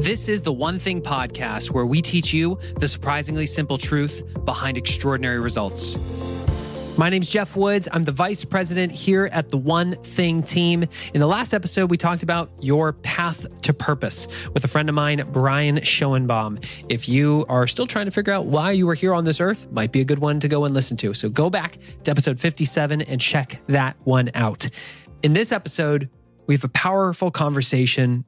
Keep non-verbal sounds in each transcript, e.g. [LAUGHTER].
This is the One Thing podcast where we teach you the surprisingly simple truth behind extraordinary results. My name's Jeff Woods. I'm the vice president here at the One Thing team. In the last episode, we talked about your path to purpose with a friend of mine, Brian Schoenbaum. If you are still trying to figure out why you are here on this earth, might be a good one to go and listen to. So go back to episode 57 and check that one out. In this episode, we have a powerful conversation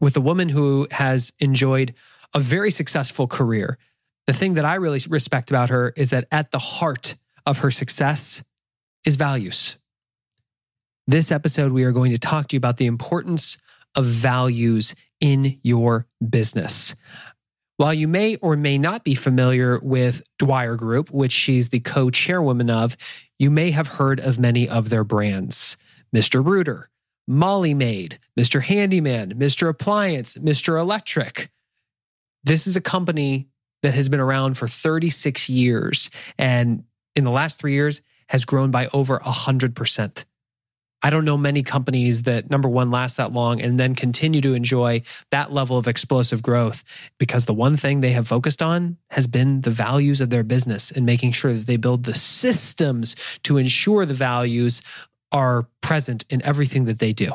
with a woman who has enjoyed a very successful career. The thing that I really respect about her is that at the heart of her success is values. This episode, we are going to talk to you about the importance of values in your business. While you may or may not be familiar with Dwyer Group, which she's the co chairwoman of, you may have heard of many of their brands Mr. Rooter, Molly Maid, Mr. Handyman, Mr. Appliance, Mr. Electric. This is a company that has been around for 36 years and in the last three years has grown by over 100%. I don't know many companies that, number one, last that long and then continue to enjoy that level of explosive growth because the one thing they have focused on has been the values of their business and making sure that they build the systems to ensure the values are present in everything that they do.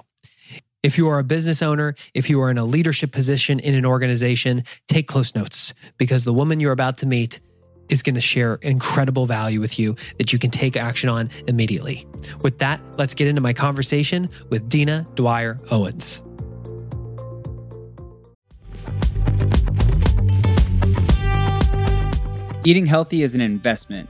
If you are a business owner, if you are in a leadership position in an organization, take close notes because the woman you're about to meet is going to share incredible value with you that you can take action on immediately. With that, let's get into my conversation with Dina Dwyer Owens. Eating healthy is an investment.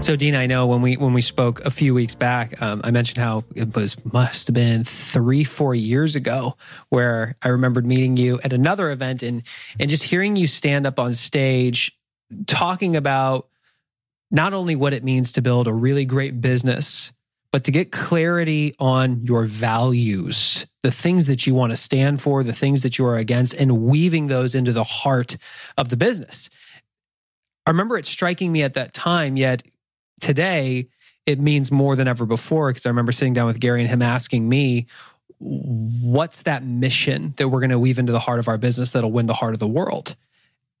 So, Dina, I know when we when we spoke a few weeks back, um, I mentioned how it was must have been three, four years ago, where I remembered meeting you at another event and and just hearing you stand up on stage, talking about not only what it means to build a really great business, but to get clarity on your values, the things that you want to stand for, the things that you are against, and weaving those into the heart of the business. I remember it striking me at that time, yet today it means more than ever before because I remember sitting down with Gary and him asking me, what's that mission that we're going to weave into the heart of our business that'll win the heart of the world?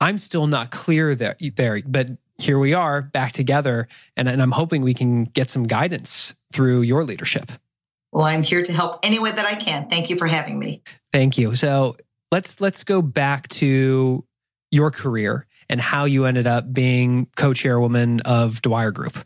I'm still not clear there, there but here we are back together. And, and I'm hoping we can get some guidance through your leadership. Well, I'm here to help any way that I can. Thank you for having me. Thank you. So let's let's go back to your career and how you ended up being co-chairwoman of Dwyer Group.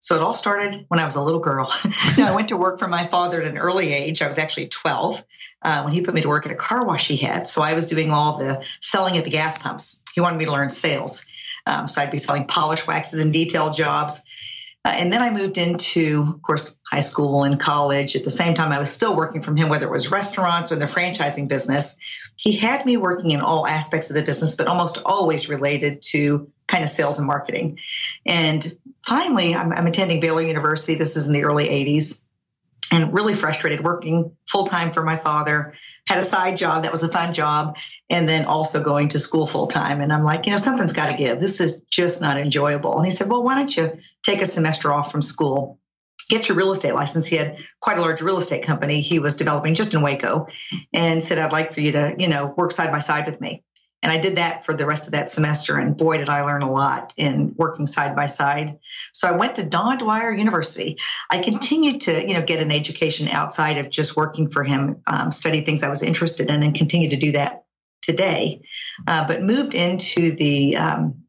So it all started when I was a little girl. [LAUGHS] I went to work for my father at an early age. I was actually 12 uh, when he put me to work at a car wash he had. So I was doing all the selling at the gas pumps. He wanted me to learn sales. Um, so I'd be selling polish waxes and detail jobs. Uh, and then I moved into, of course, high school and college. At the same time, I was still working from him, whether it was restaurants or the franchising business. He had me working in all aspects of the business, but almost always related to kind of sales and marketing. And finally, I'm, I'm attending Baylor University. This is in the early 80s and really frustrated working full time for my father. Had a side job that was a fun job, and then also going to school full time. And I'm like, you know, something's got to give. This is just not enjoyable. And he said, well, why don't you take a semester off from school? Get your real estate license. He had quite a large real estate company he was developing just in Waco and said, I'd like for you to, you know, work side by side with me. And I did that for the rest of that semester. And boy, did I learn a lot in working side by side. So I went to Don Dwyer University. I continued to, you know, get an education outside of just working for him, um, study things I was interested in and continue to do that today. Uh, but moved into the um,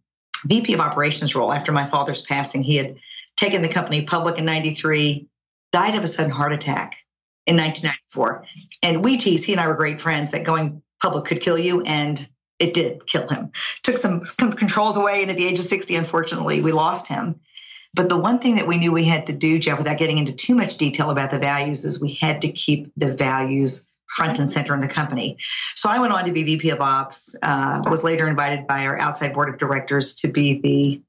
VP of operations role after my father's passing. He had taken the company public in 93, died of a sudden heart attack in 1994. And we tease, he and I were great friends, that going public could kill you. And it did kill him. Took some, some controls away. And at the age of 60, unfortunately, we lost him. But the one thing that we knew we had to do, Jeff, without getting into too much detail about the values, is we had to keep the values front and center in the company. So I went on to be VP of Ops, uh, was later invited by our outside board of directors to be the,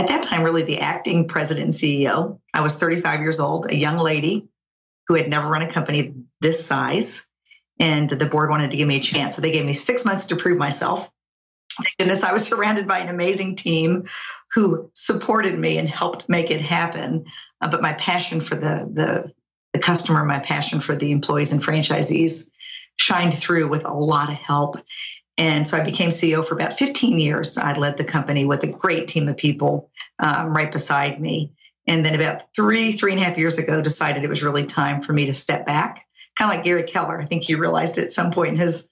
at that time, really the acting president and CEO. I was 35 years old, a young lady who had never run a company this size and the board wanted to give me a chance. So they gave me six months to prove myself. Thank goodness I was surrounded by an amazing team who supported me and helped make it happen. Uh, but my passion for the, the, the customer, my passion for the employees and franchisees shined through with a lot of help. And so I became CEO for about 15 years. I led the company with a great team of people um, right beside me. And then about three, three and a half years ago, decided it was really time for me to step back kind of like Gary Keller. I think he realized at some point in his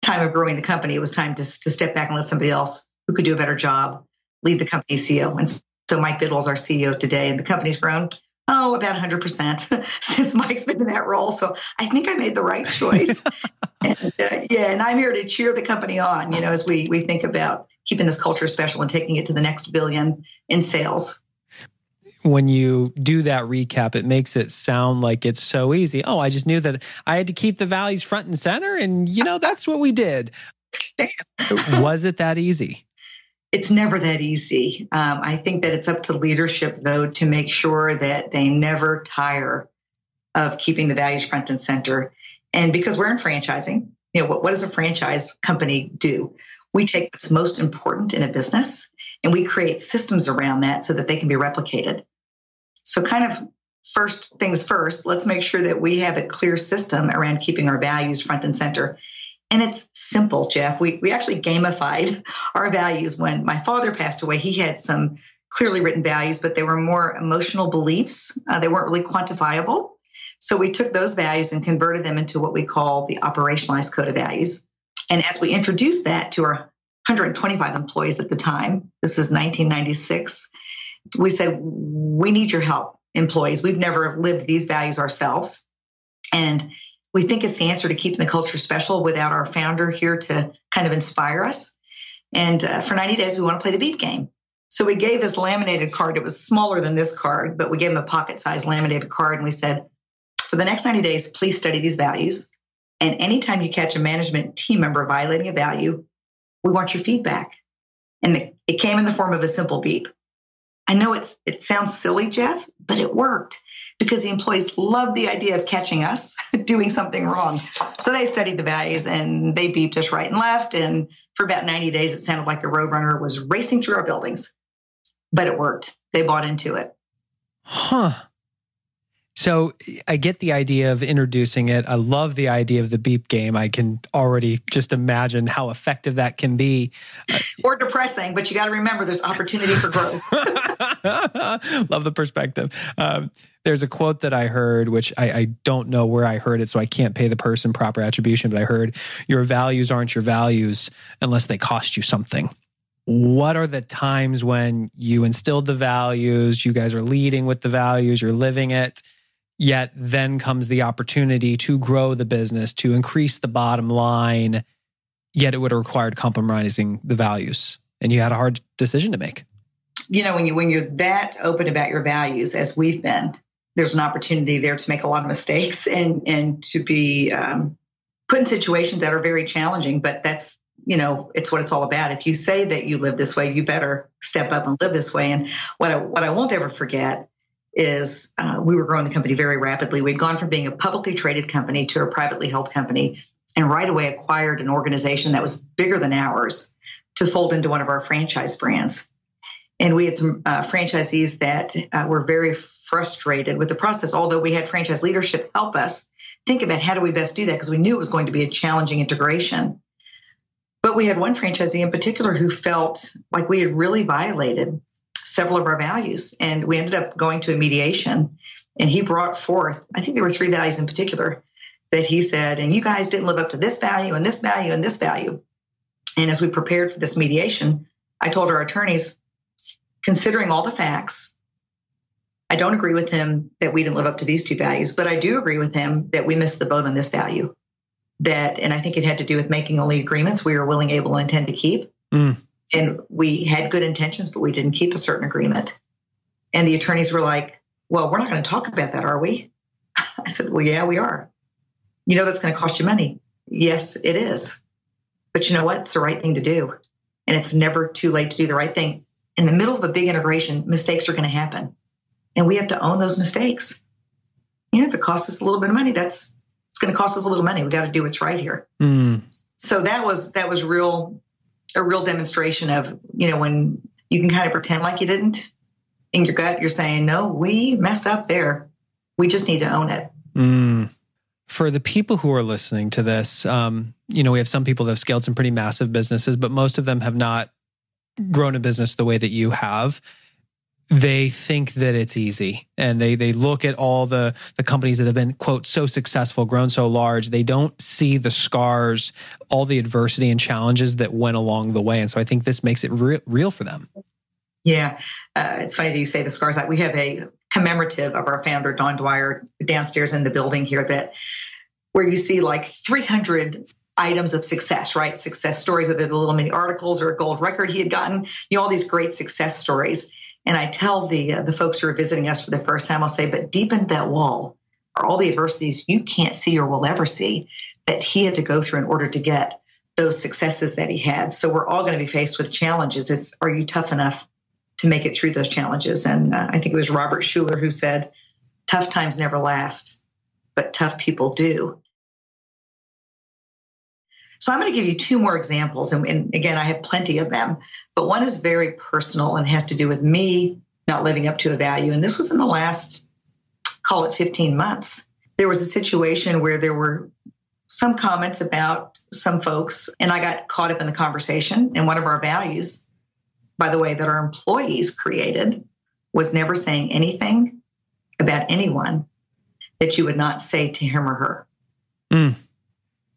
time of growing the company, it was time to, to step back and let somebody else who could do a better job lead the company CEO. And so Mike Biddle is our CEO today, and the company's grown, oh, about 100% [LAUGHS] since Mike's been in that role. So I think I made the right choice. [LAUGHS] and, uh, yeah, and I'm here to cheer the company on, you know, as we, we think about keeping this culture special and taking it to the next billion in sales when you do that recap, it makes it sound like it's so easy. Oh, I just knew that I had to keep the values front and center. And, you know, that's what we did. [LAUGHS] Was it that easy? It's never that easy. Um, I think that it's up to leadership, though, to make sure that they never tire of keeping the values front and center. And because we're in franchising, you know, what, what does a franchise company do? We take what's most important in a business and we create systems around that so that they can be replicated. So, kind of first things first, let's make sure that we have a clear system around keeping our values front and center. And it's simple, Jeff. We, we actually gamified [LAUGHS] our values when my father passed away. He had some clearly written values, but they were more emotional beliefs. Uh, they weren't really quantifiable. So we took those values and converted them into what we call the operationalized code of values. And as we introduced that to our 125 employees at the time, this is 1996, we said, we need your help, employees. We've never lived these values ourselves. And we think it's the answer to keeping the culture special without our founder here to kind of inspire us. And uh, for 90 days, we want to play the beep game. So we gave this laminated card. It was smaller than this card, but we gave him a pocket sized laminated card. And we said, for the next 90 days, please study these values. And anytime you catch a management team member violating a value, we want your feedback. And it came in the form of a simple beep. I know it's, it sounds silly, Jeff, but it worked because the employees loved the idea of catching us [LAUGHS] doing something wrong. So they studied the values and they beeped us right and left. And for about 90 days, it sounded like the Roadrunner was racing through our buildings, but it worked. They bought into it. Huh. So I get the idea of introducing it. I love the idea of the beep game. I can already just imagine how effective that can be. [LAUGHS] or depressing, but you got to remember there's opportunity for growth. [LAUGHS] [LAUGHS] love the perspective. Um, there's a quote that I heard, which I, I, don't know where I heard it, so I can't pay the person proper attribution, but I heard your values aren't your values unless they cost you something. What are the times when you instilled the values, you guys are leading with the values, you're living it, Yet then comes the opportunity to grow the business, to increase the bottom line. Yet it would have required compromising the values. And you had a hard decision to make. You know, when you when you're that open about your values, as we've been, there's an opportunity there to make a lot of mistakes and and to be um, put in situations that are very challenging. But that's you know, it's what it's all about. If you say that you live this way, you better step up and live this way. And what I, what I won't ever forget is uh, we were growing the company very rapidly. We'd gone from being a publicly traded company to a privately held company and right away acquired an organization that was bigger than ours to fold into one of our franchise brands. And we had some uh, franchisees that uh, were very frustrated with the process, although we had franchise leadership help us think about how do we best do that because we knew it was going to be a challenging integration. But we had one franchisee in particular who felt like we had really violated several of our values. And we ended up going to a mediation. And he brought forth, I think there were three values in particular that he said, and you guys didn't live up to this value and this value and this value. And as we prepared for this mediation, I told our attorneys, considering all the facts, I don't agree with him that we didn't live up to these two values, but I do agree with him that we missed the boat on this value. That, and I think it had to do with making only agreements we were willing, able, and intend to keep. Mm. And we had good intentions, but we didn't keep a certain agreement. And the attorneys were like, well, we're not going to talk about that, are we? [LAUGHS] I said, well, yeah, we are. You know, that's going to cost you money. Yes, it is. But you know what? It's the right thing to do. And it's never too late to do the right thing. In the middle of a big integration, mistakes are going to happen. And we have to own those mistakes. You know, if it costs us a little bit of money, that's, it's going to cost us a little money. We got to do what's right here. Mm. So that was, that was real, a real demonstration of, you know, when you can kind of pretend like you didn't in your gut, you're saying, no, we messed up there. We just need to own it. Mm for the people who are listening to this, um, you know, we have some people that have scaled some pretty massive businesses, but most of them have not grown a business the way that you have. They think that it's easy and they they look at all the the companies that have been quote so successful, grown so large. They don't see the scars, all the adversity and challenges that went along the way. And so I think this makes it re- real for them. Yeah, uh, it's funny that you say the scars. Like we have a commemorative of our founder Don Dwyer downstairs in the building here that where you see like 300 items of success, right? Success stories, whether the little mini articles or a gold record he had gotten, you know, all these great success stories. And I tell the uh, the folks who are visiting us for the first time, I'll say, but deep in that wall are all the adversities you can't see or will ever see that he had to go through in order to get those successes that he had. So we're all going to be faced with challenges. It's are you tough enough to make it through those challenges? And uh, I think it was Robert Schuller who said, "Tough times never last, but tough people do." So I'm going to give you two more examples. And, and, again, I have plenty of them, but one is very personal and has to do with me not living up to a value. And this was in the last, call it 15 months. There was a situation where there were some comments about some folks, and I got caught up in the conversation. And one of our values, by the way, that our employees created was never saying anything about anyone that you would not say to him or her. Mm.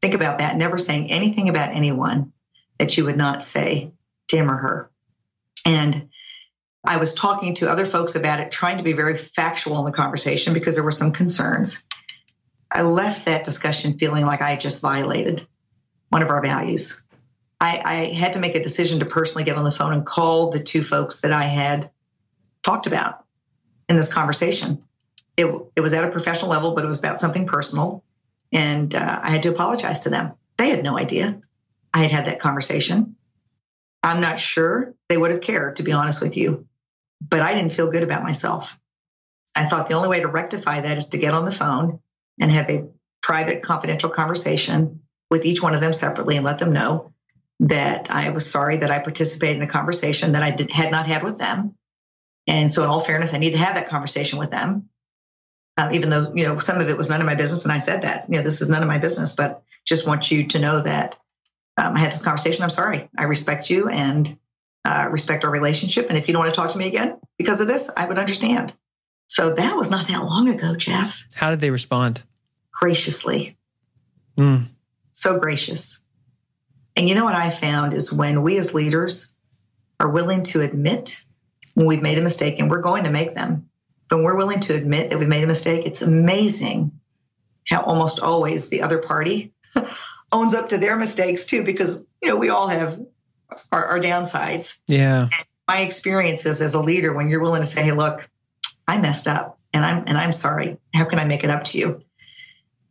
Think about that. Never saying anything about anyone that you would not say to him or her. And I was talking to other folks about it, trying to be very factual in the conversation because there were some concerns. I left that discussion feeling like I just violated one of our values. I, I, had to make a decision to personally get on the phone and call the two folks that I had talked about in this conversation. It, it was at a professional level, but it was about something personal. And uh, I had to apologize to them. They had no idea I had had that conversation. I'm not sure they would have cared, to be honest with you, but I didn't feel good about myself. I thought the only way to rectify that is to get on the phone and have a private, confidential conversation with each one of them separately and let them know that I was sorry that I participated in a conversation that I did, had not had with them. And so, in all fairness, I need to have that conversation with them um, even though you know some of it was none of my business, and I said that you know this is none of my business, but just want you to know that um, I had this conversation. I'm sorry. I respect you and uh, respect our relationship, and if you don't want to talk to me again because of this, I would understand. So that was not that long ago, Jeff. How did they respond? Graciously. Mm. So gracious. And you know what I found is when we as leaders are willing to admit when we've made a mistake, and we're going to make them, when we're willing to admit that we made a mistake, it's amazing how almost always the other party [LAUGHS] owns up to their mistakes too, because you know we all have our, our downsides. Yeah. And my experiences as a leader, when you're willing to say, "Hey, look, I messed up, and I'm and I'm sorry. How can I make it up to you?"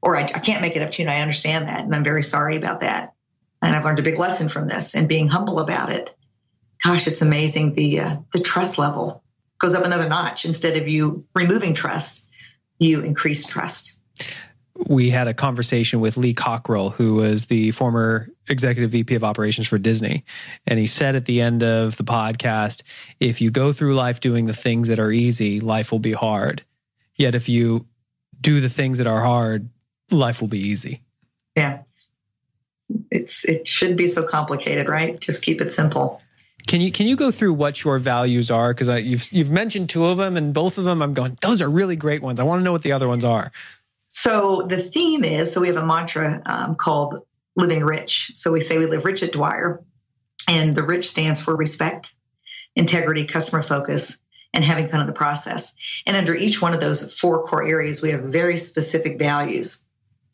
Or I, I can't make it up to you, and I understand that, and I'm very sorry about that. And I've learned a big lesson from this, and being humble about it. Gosh, it's amazing the uh, the trust level goes up another notch. Instead of you removing trust, you increase trust. We had a conversation with Lee Cockerell, who was the former executive VP of operations for Disney. And he said at the end of the podcast if you go through life doing the things that are easy, life will be hard. Yet if you do the things that are hard, life will be easy. Yeah. It's it should be so complicated, right? Just keep it simple. Can you can you go through what your values are? Because you've you've mentioned two of them, and both of them, I'm going. Those are really great ones. I want to know what the other ones are. So the theme is so we have a mantra um, called living rich. So we say we live rich at Dwyer, and the rich stands for respect, integrity, customer focus, and having fun in the process. And under each one of those four core areas, we have very specific values.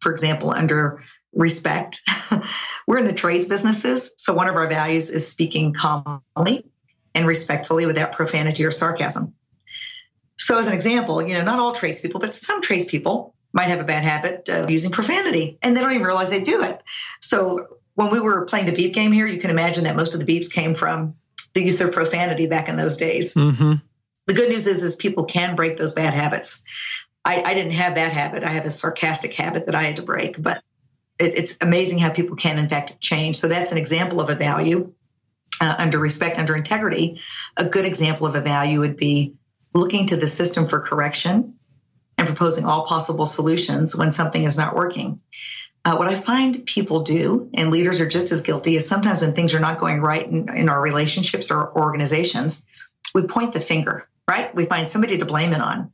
For example, under respect, [LAUGHS] we're in the trades businesses. So one of our values is speaking calmly and respectfully without profanity or sarcasm. So as an example, you know, not all tradespeople, but some tradespeople might have a bad habit of using profanity and they don't even realize they do it. So when we were playing the beep game here, you can imagine that most of the beeps came from the use of profanity back in those days. Mm-hmm. The good news is, is people can break those bad habits. I, I, didn't have that habit. I have a sarcastic habit that I had to break, but it, it's amazing how people can, in fact, change. So that's an example of a value uh, under respect, under integrity. A good example of a value would be looking to the system for correction and proposing all possible solutions when something is not working. Uh, what I find people do, and leaders are just as guilty, is sometimes when things are not going right in, in our relationships or organizations, we point the finger, right? We find somebody to blame it on.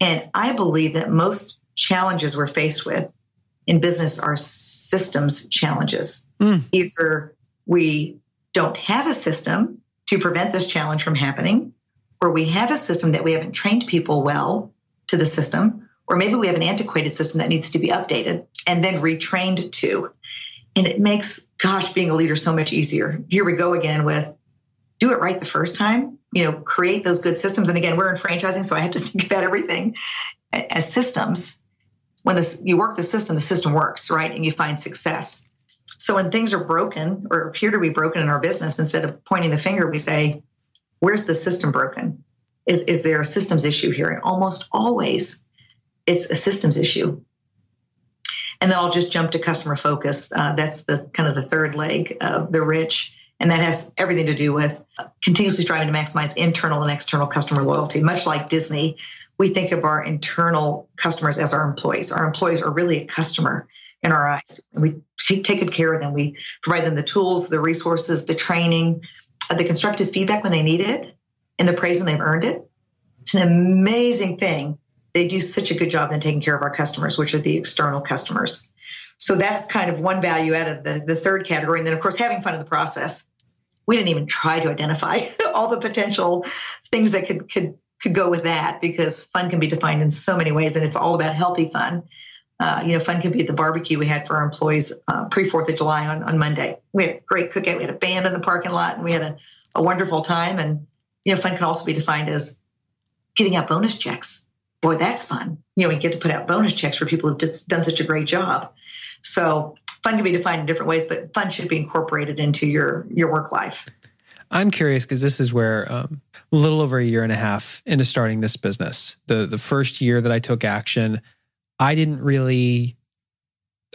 And I believe that most challenges we're faced with in business are systems challenges. Mm. Either we don't have a system to prevent this challenge from happening, or we have a system that we haven't trained people well to the system, or maybe we have an antiquated system that needs to be updated and then retrained to. And it makes, gosh, being a leader so much easier. Here we go again with do it right the first time, you know, create those good systems. And again, we're in franchising, so I have to [LAUGHS] think about everything as systems. When you work the system, the system works, right? And you find success. So when things are broken or appear to be broken in our business, instead of pointing the finger, we say, where's the system broken? Is, is there a systems issue here? And almost always it's a systems issue. And then I'll just jump to customer focus. Uh, that's the kind of the third leg of the rich. And that has everything to do with continuously striving to maximize internal and external customer loyalty. Much like Disney, we think of our internal customers as our employees. Our employees are really a customer in our eyes. And we take, take good care of them. We provide them the tools, the resources, the training, uh, the constructive feedback when they need it, and the praise when they've earned it. It's an amazing thing. They do such a good job in taking care of our customers, which are the external customers. So that's kind of one value out of the, the third category. And then, of course, having fun in the process. We didn't even try to identify [LAUGHS] all the potential things that could, could, could go with that because fun can be defined in so many ways and it's all about healthy fun. Uh, you know, fun could be at the barbecue we had for our employees uh, pre Fourth of July on, on Monday. We had a great cookout. We had a band in the parking lot, and we had a, a wonderful time. And you know, fun can also be defined as getting out bonus checks. Boy, that's fun. You know, we get to put out bonus checks for people who've just done such a great job. So fun can be defined in different ways, but fun should be incorporated into your your work life. I'm curious because this is where um, a little over a year and a half into starting this business, the the first year that I took action, I didn't really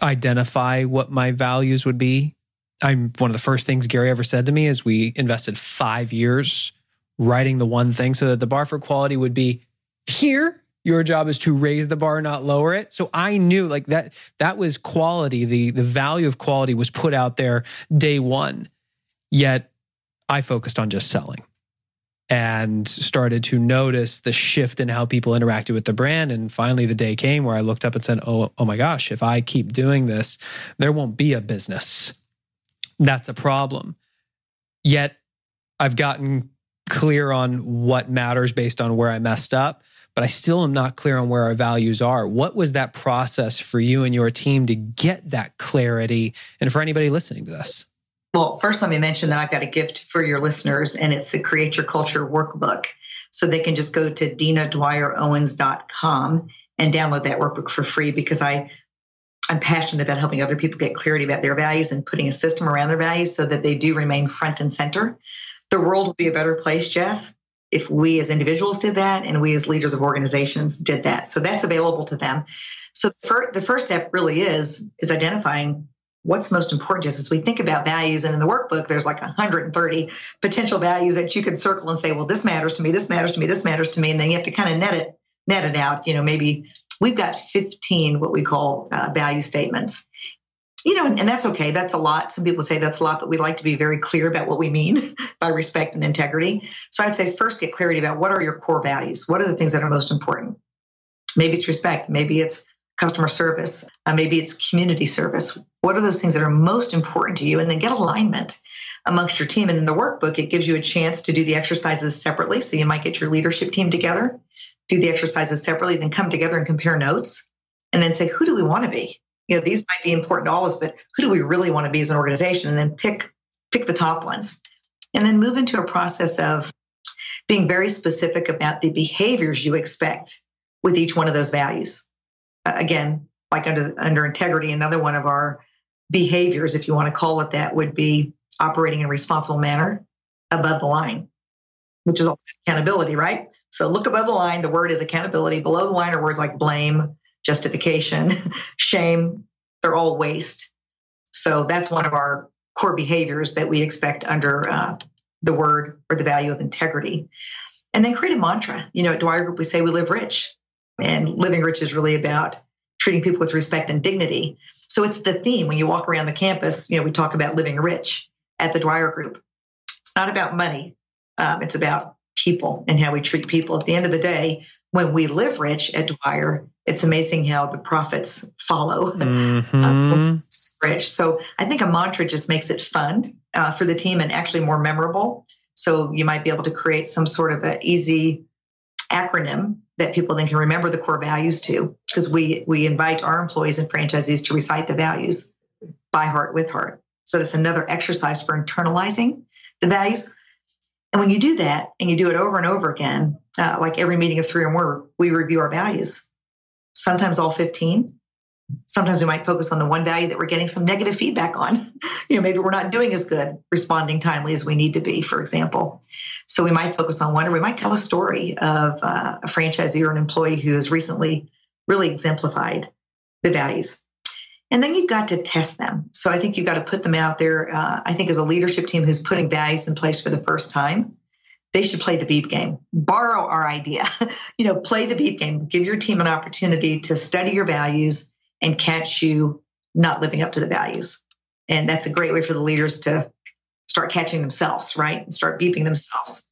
identify what my values would be. I'm one of the first things Gary ever said to me is we invested five years writing the one thing so that the bar for quality would be here your job is to raise the bar not lower it. So i knew like that that was quality. The the value of quality was put out there day one. Yet i focused on just selling and started to notice the shift in how people interacted with the brand and finally the day came where i looked up and said oh oh my gosh if i keep doing this there won't be a business that's a problem yet i've gotten clear on what matters based on where I messed up, but I still am not clear on where our values are. What was that process for you and your team to get that clarity? And for anybody listening to this? Well, first, let me mention that I've got a gift for your listeners, and it's the Create Your Culture workbook. So they can just go to dinadwyerowens.com and download that workbook for free because I I'm passionate about helping other people get clarity about their values and putting a system around their values so that they do remain front and center the world would be a better place, Jeff, if we as individuals did that and we as leaders of organizations did that. So that's available to them. So the first step really is is identifying what's most important to us as we think about values. And in the workbook, there's like 130 potential values that you can circle and say, well, this matters to me, this matters to me, this matters to me. And then you have to kind of net it, net it out. You know, maybe we've got 15 what we call uh, value statements. you know, and, and that's okay. That's a lot. Some people say that's a lot, but we like to be very clear about what we mean [LAUGHS] by respect and integrity. So I'd say first get clarity about what are your core values? What are the things that are most important? Maybe it's respect. Maybe it's customer service. Uh, maybe it's community service. What are those things that are most important to you? And then get alignment amongst your team. And in the workbook, it gives you a chance to do the exercises separately. So you might get your leadership team together, do the exercises separately, then come together and compare notes and then say, who do we want to be? You know, these might be important to all of us, but who do we really want to be as an organization? And then pick pick the top ones. And then move into a process of being very specific about the behaviors you expect with each one of those values. Again, like under under integrity, another one of our behaviors, if you want to call it that, would be operating in a responsible manner above the line, which is accountability, right? So look above the line. The word is accountability. Below the line are words like blame, justification, [LAUGHS] shame. They're all waste. So that's one of our core behaviors that we expect under uh, the word or the value of integrity. And then create a mantra. You know, at Dwyer Group, we say we live rich. And living rich is really about treating people with respect and dignity. So it's the theme when you walk around the campus, you know, we talk about living rich at the Dwyer Group. It's not about money. Um, it's about people and how we treat people. At the end of the day, when we live rich at Dwyer, it's amazing how the profits follow. [LAUGHS] Mm-hmm. Uh, rich. So I think a mantra just makes it fun uh, for the team and actually more memorable. So you might be able to create some sort of an easy acronym that people then can remember the core values to, because we we invite our employees and franchisees to recite the values by heart with heart. So that's another exercise for internalizing the values. And when you do that and you do it over and over again, uh, like every meeting of three or more, we review our values. Sometimes all 15. Sometimes we might focus on the one value that we're getting some negative feedback on. [LAUGHS] you know, maybe we're not doing as good responding timely as we need to be, for example. So we might focus on one, or we might tell a story of uh, a franchisee or an employee who has recently really exemplified the values. And then you've got to test them. So I think you've got to put them out there. Uh, I think as a leadership team who's putting values in place for the first time, they should play the beep game. Borrow our idea. [LAUGHS] you know, play the beep game. Give your team an opportunity to study your values and catch you not living up to the values. And that's a great way for the leaders to start catching themselves, right? And start beeping themselves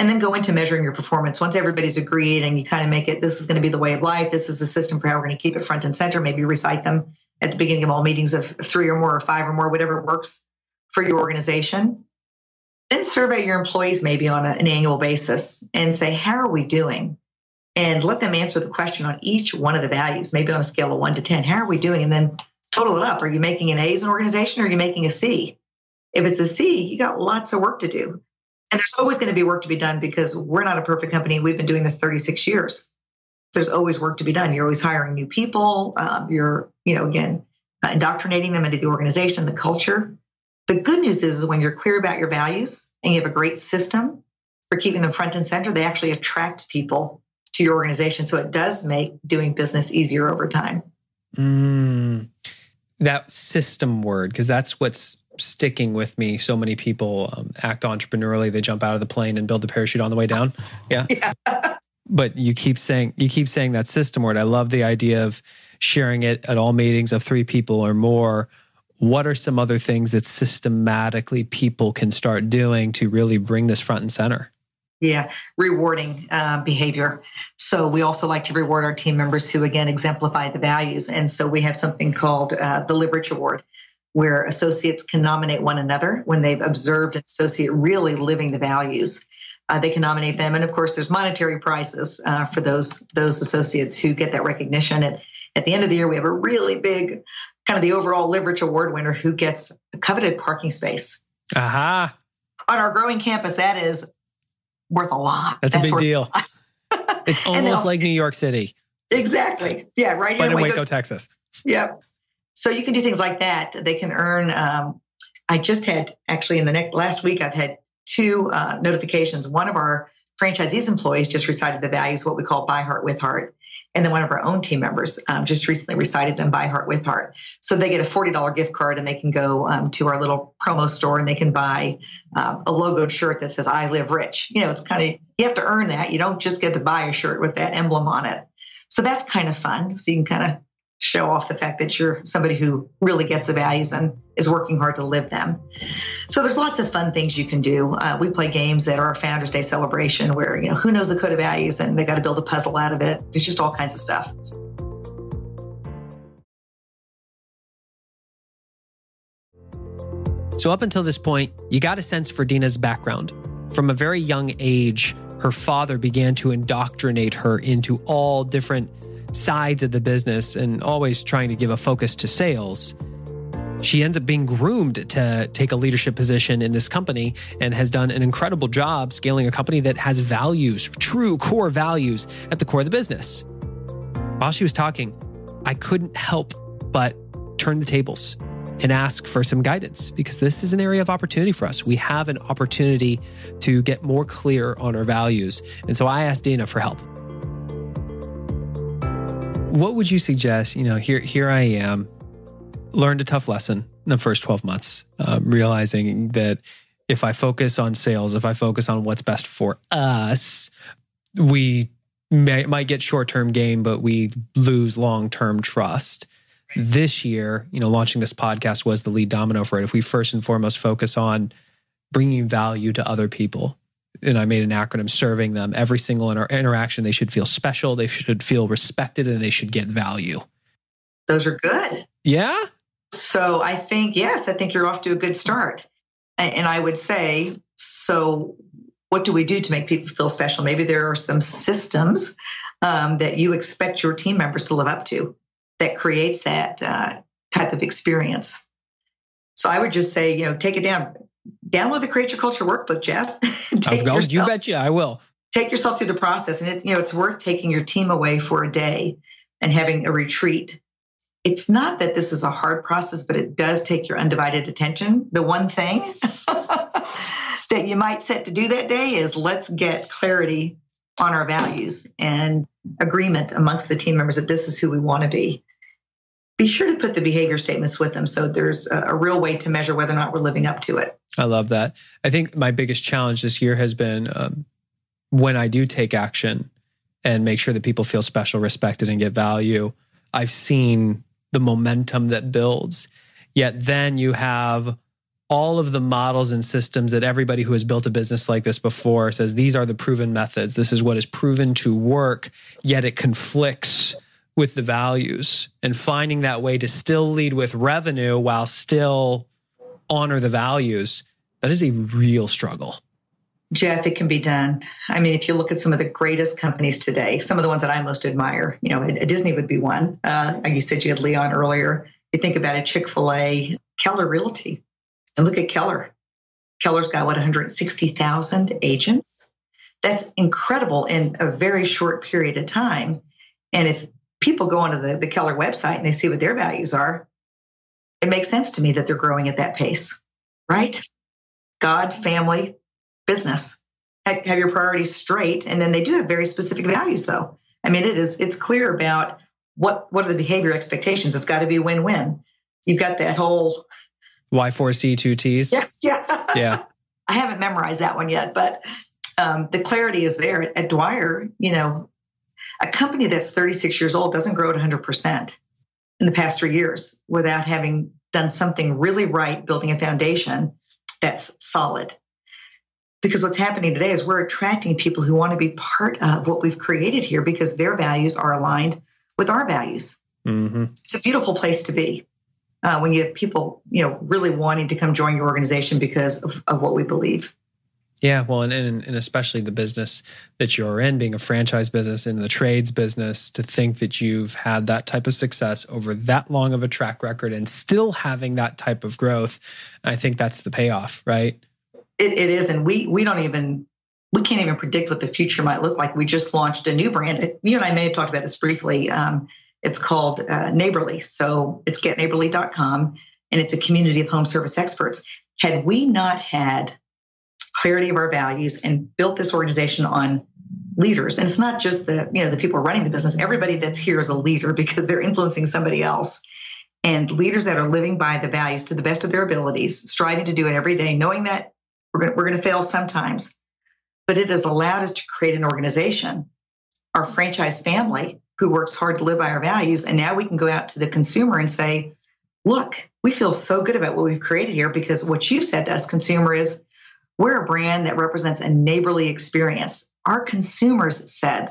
and then go into measuring your performance. Once everybody's agreed and you kind of make it, this is going to be the way of life. This is the system for how we're going to keep it front and center. Maybe recite them at the beginning of all meetings of three or more or five or more, whatever works for your organization. Then survey your employees maybe on a, an annual basis and say, how are we doing? And let them answer the question on each one of the values, maybe on a scale of one to 10. How are we doing? And then total it up. Are you making an A as an organization or are you making a C? If it's a C, you got lots of work to do. And there's always going to be work to be done because we're not a perfect company. We've been doing this 36 years. There's always work to be done. You're always hiring new people. Um, you're, you know, again, indoctrinating them into the organization, the culture. The good news is, is when you're clear about your values and you have a great system for keeping them front and center, they actually attract people to your organization. So it does make doing business easier over time. Mm, that system word, because that's what's sticking with me. So many people um, act entrepreneurially; they jump out of the plane and build the parachute on the way down. [LAUGHS] Yeah. yeah. But you keep saying you keep saying that system word. I love the idea of sharing it at all meetings of three people or more. What are some other things that systematically people can start doing to really bring this front and center? Yeah, rewarding uh, behavior. So we also like to reward our team members who, again, exemplify the values. And so we have something called uh, the Live Rich Award, where associates can nominate one another when they've observed an associate really living the values. Uh, they can nominate them, and of course, there's monetary prizes uh, for those those associates who get that recognition. And at the end of the year, we have a really big, kind of the overall Live Rich Award winner who gets a coveted parking space. Aha! Uh-huh. On our growing campus, that is worth a lot. That's, That's a big deal. [LAUGHS] it's almost like New York City. Exactly. Yeah, right but here in Waco, Waco Texas. Yep. So you can do things like that. They can earn. Um, I just had actually in the next last week, I've had two uh, notifications. One of our franchisees employees just recited the values, what we call by heart with heart. And then one of our own team members um, just recently recited them by heart with heart. So they get a $40 gift card and they can go um, to our little promo store and they can buy um, a logoed shirt that says, I live rich. You know, it's kind of, you have to earn that. You don't just get to buy a shirt with that emblem on it. So that's kind of fun. So you can kind of show off the fact that you're somebody who really gets the values and is working hard to live them. So there's lots of fun things you can do. Uh, we play games at our Founders Day celebration where, you know, who knows the code of values and they got to build a puzzle out of it. There's just all kinds of stuff. So, up until this point, you got a sense for Dina's background. From a very young age, her father began to indoctrinate her into all different sides of the business and always trying to give a focus to sales. She ends up being groomed to take a leadership position in this company and has done an incredible job scaling a company that has values, true core values at the core of the business. While she was talking, I couldn't help but turn the tables and ask for some guidance because this is an area of opportunity for us. We have an opportunity to get more clear on our values. And so I asked Dina for help. What would you suggest? You know, here here I am, learned a tough lesson in the first 12 months, um, realizing that if I focus on sales, if I focus on what's best for us, we may, might get short term gain, but we lose long term trust this year, you know, launching this podcast was the lead domino for it. If we first and foremost focus on bringing value to other people, and I made an acronym serving them, every single inter- interaction, they should feel special, they should feel respected, and they should get value. Those are good. Yeah. So I think, yes, I think you're off to a good start. And I would say, so what do we do to make people feel special? Maybe there are some systems um, that you expect your team members to live up to that creates that uh, type of experience. So I would just say, you know, take it down. Download the Create Your Culture workbook, Jeff. [LAUGHS] take oh, yourself, you betcha, I will. Take yourself through the process, and it's you know it's worth taking your team away for a day and having a retreat. It's not that this is a hard process, but it does take your undivided attention. The one thing [LAUGHS] that you might set to do that day is let's get clarity on our values and agreement amongst the team members that this is who we want to be be sure to put the behavior statements with them so there's a, a, real way to measure whether or not we're living up to it. I love that. I think my biggest challenge this year has been um, when I do take action and make sure that people feel special, respected, and get value. I've seen the momentum that builds. Yet then you have all of the models and systems that everybody who has built a business like this before says these are the proven methods. This is what is proven to work, yet it conflicts with the values and finding that way to still lead with revenue while still honor the values that is a real struggle. Jeff it can be done. I mean if you look at some of the greatest companies today some of the ones that i most admire you know disney would be one. Uh, you said you had leon earlier. You think about a chick-fil-a keller realty. And look at keller. Keller's got what 160000 agents? That's incredible in a very short period of time. And if people go onto the, the Keller website and they see what their values are, it makes sense to me that they're growing at that pace, right? God, family, business. Have your priorities straight. And then they do have very specific values though. I mean, it is, it's clear about what, what are the behavior expectations? It's got to be win-win. You've got that whole WI4C2TS. Yeah. [LAUGHS] Yeah. yeah. I haven't memorized that one yet, but um, the clarity is there at Dwyer. You know, a company that's 36 years old doesn't grow at 100% in the past three years without having done something really right, building a foundation that's solid. Because what's happening today is we're attracting people who want to be part of what we've created here because their values are aligned with our values. Mm-hmm. It's a beautiful place to be uh, when you have people, you know, really wanting to come join your organization because of, of what we believe. Yeah, well, and, and, and especially the business that you're in, being a franchise business in the trades business, to think that you've had that type of success over that long of a track record and still having that type of growth, I think that's the payoff, right? It, it is, and we we don't even we can't even predict what the future might look like. We just launched a new brand. You and I may have talked about this briefly. Um, it's called uh, Neighborly. So it's getneighborly.com, and it's a community of home service experts. Had we not had clarity of our values and built this organization on leaders. And it's not just the, you know, the people running the business. Everybody that's here is a leader because they're influencing somebody else. And leaders that are living by the values to the best of their abilities, striving to do it every day, knowing that we're going we're going to fail sometimes, but it has allowed us to create an organization, our franchise family, who works hard to live by our values. And now we can go out to the consumer and say, look, we feel so good about what we've created here because what you've said to us, consumer, is we're a brand that represents a neighborly experience. Our consumers said,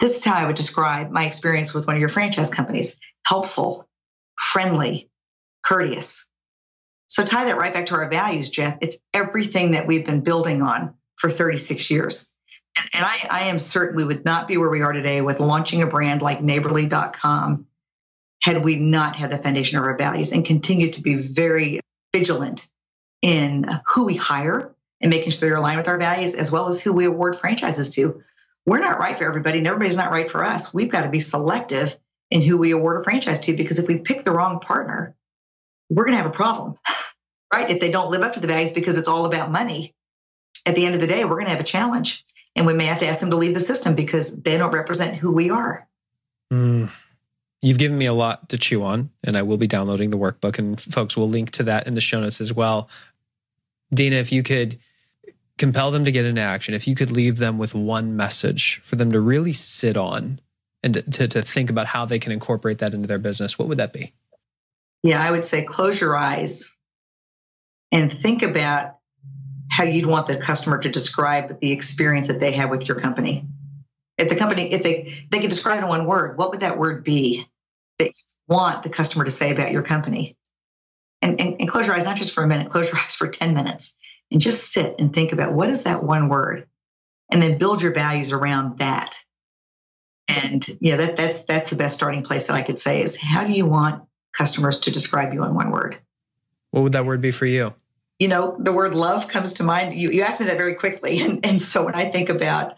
this is how I would describe my experience with one of your franchise companies helpful, friendly, courteous. So tie that right back to our values, Jeff. It's everything that we've been building on for 36 years. And I, I am certain we would not be where we are today with launching a brand like neighborly.com had we not had the foundation of our values and continued to be very vigilant in who we hire and making sure they're aligned with our values, as well as who we award franchises to. We're not right for everybody, and everybody's not right for us. We've got to be selective in who we award a franchise to because if we pick the wrong partner, we're going to have a problem, [LAUGHS] right? If they don't live up to the values because it's all about money, at the end of the day, we're going to have a challenge. And we may have to ask them to leave the system because they don't represent who we are. Mm. You've given me a lot to chew on, and I will be downloading the workbook, and folks will link to that in the show notes as well. Dina, if you could compel them to get into action, if you could leave them with one message for them to really sit on and to, to, to think about how they can incorporate that into their business, what would that be? Yeah, I would say close your eyes and think about how you'd want the customer to describe the experience that they have with your company. If the company, if they they could describe it in one word, what would that word be that you want the customer to say about your company? And, and, and close your eyes, not just for a minute, close your [LAUGHS] eyes for 10 minutes and just sit and think about what is that one word? And then build your values around that. And yeah, that, that's that's the best starting place that I could say is how do you want customers to describe you in one word? What would that word be for you? You know, the word love comes to mind. You, you asked me that very quickly. [LAUGHS] And, and so when I think about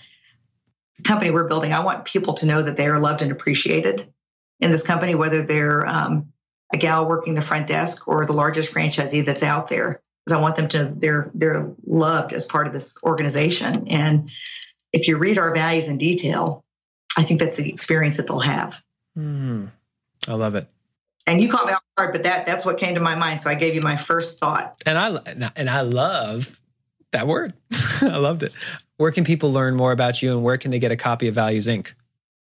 the company we're building, I want people to know that they are loved and appreciated in this company, whether they're um, a gal working the front desk or the largest franchisee that's out there. Because I want them to they're they're loved as part of this organization. And if you read our values in detail, I think that's the experience that they'll have. Mm, I love it. And you caught me off guard, but that that's what came to my mind. So I gave you my first thought. And I and I love that word. [LAUGHS] I loved it. Where can people learn more about you and where can they get a copy of Values Inc?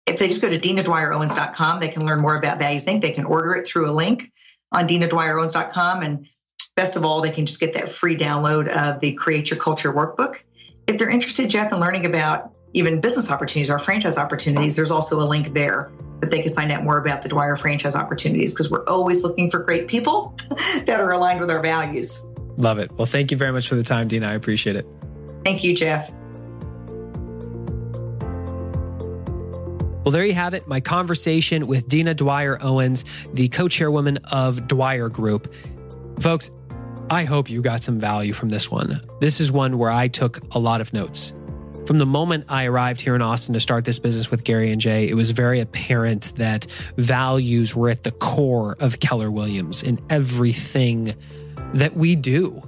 If they just go to dinadwyerowens.com, they can learn more about Values Inc. They can order it through a link on dinadwyerowens.com. And best of all, they can just get that free download of the Create Your Culture workbook. If they're interested, Jeff, in learning about even business opportunities or franchise opportunities, there's also a link there that they can find out more about the Dwyer franchise opportunities because we're always looking for great people [LAUGHS] that are aligned with our values. Love it. Well, thank you very much for the time, Dina. I appreciate it. Thank you, Jeff. Well, there you have it. My conversation with Dina Dwyer Owens, the co chairwoman of Dwyer Group. Folks, I hope you got some value from this one. This is one where I took a lot of notes. From the moment I arrived here in Austin to start this business with Gary and Jay, it was very apparent that values were at the core of Keller Williams in everything that we do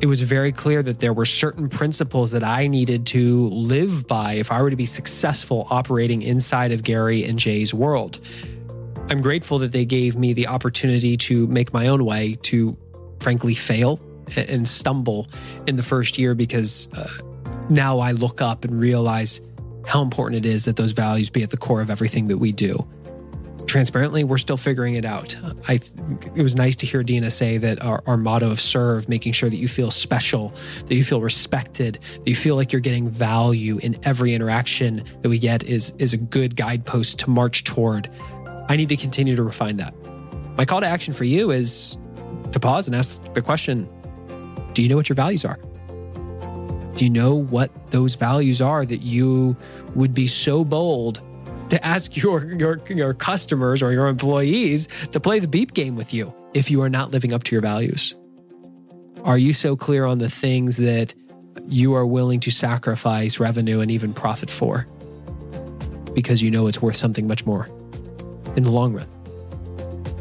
it was very clear that there were certain principles that I needed to live by if I were to be successful operating inside of Gary and Jay's world. I'm grateful that they gave me the opportunity to make my own way, to frankly fail and stumble in the first year because uh, now I look up and realize how important it is that those values be at the core of everything that we do transparently, we're still figuring it out. I, it was nice to hear Dina say that our, our motto of serve, making sure that you feel special, that you feel respected, that you feel like you're getting value in every interaction that we get is, is a good guidepost to march toward. I need to continue to refine that. My call to action for you is to pause and ask the question Do you know what your values are? Do you know what those values are that you would be so bold to ask your, your, your customers or your employees to play the beep game with you if you are not living up to your values? Are you so clear on the things that you are willing to sacrifice revenue and even profit for because you know it's worth something much more in the long run?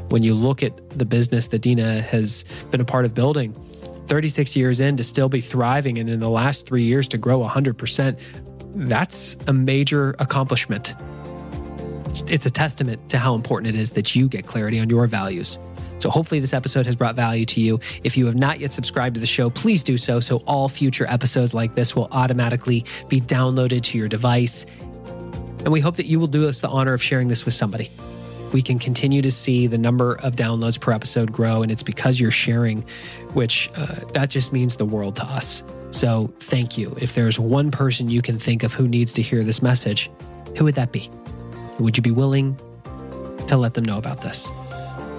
When you look at the business that Dina has been a part of building, 36 years in to still be thriving and in the last three years to grow 100%, that's a major accomplishment it's a testament to how important it is that you get clarity on your values. So hopefully this episode has brought value to you. If you have not yet subscribed to the show, please do so so all future episodes like this will automatically be downloaded to your device. And we hope that you will do us the honor of sharing this with somebody. We can continue to see the number of downloads per episode grow, and it's because you're sharing, which uh, that just means the world to us. So thank you. If there's one person you can think of who needs to hear this message, who would that be? Would you be willing to let them know about this?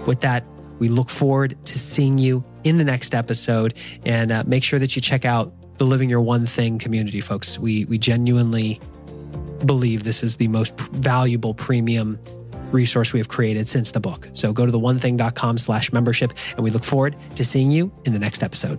With that, we look forward to seeing you in the next episode and uh, make sure that you check out the Living Your One Thing community, folks. We, we genuinely believe this is the most valuable premium resource we have created since the book. So go to the onething.com slash membership and we look forward to seeing you in the next episode.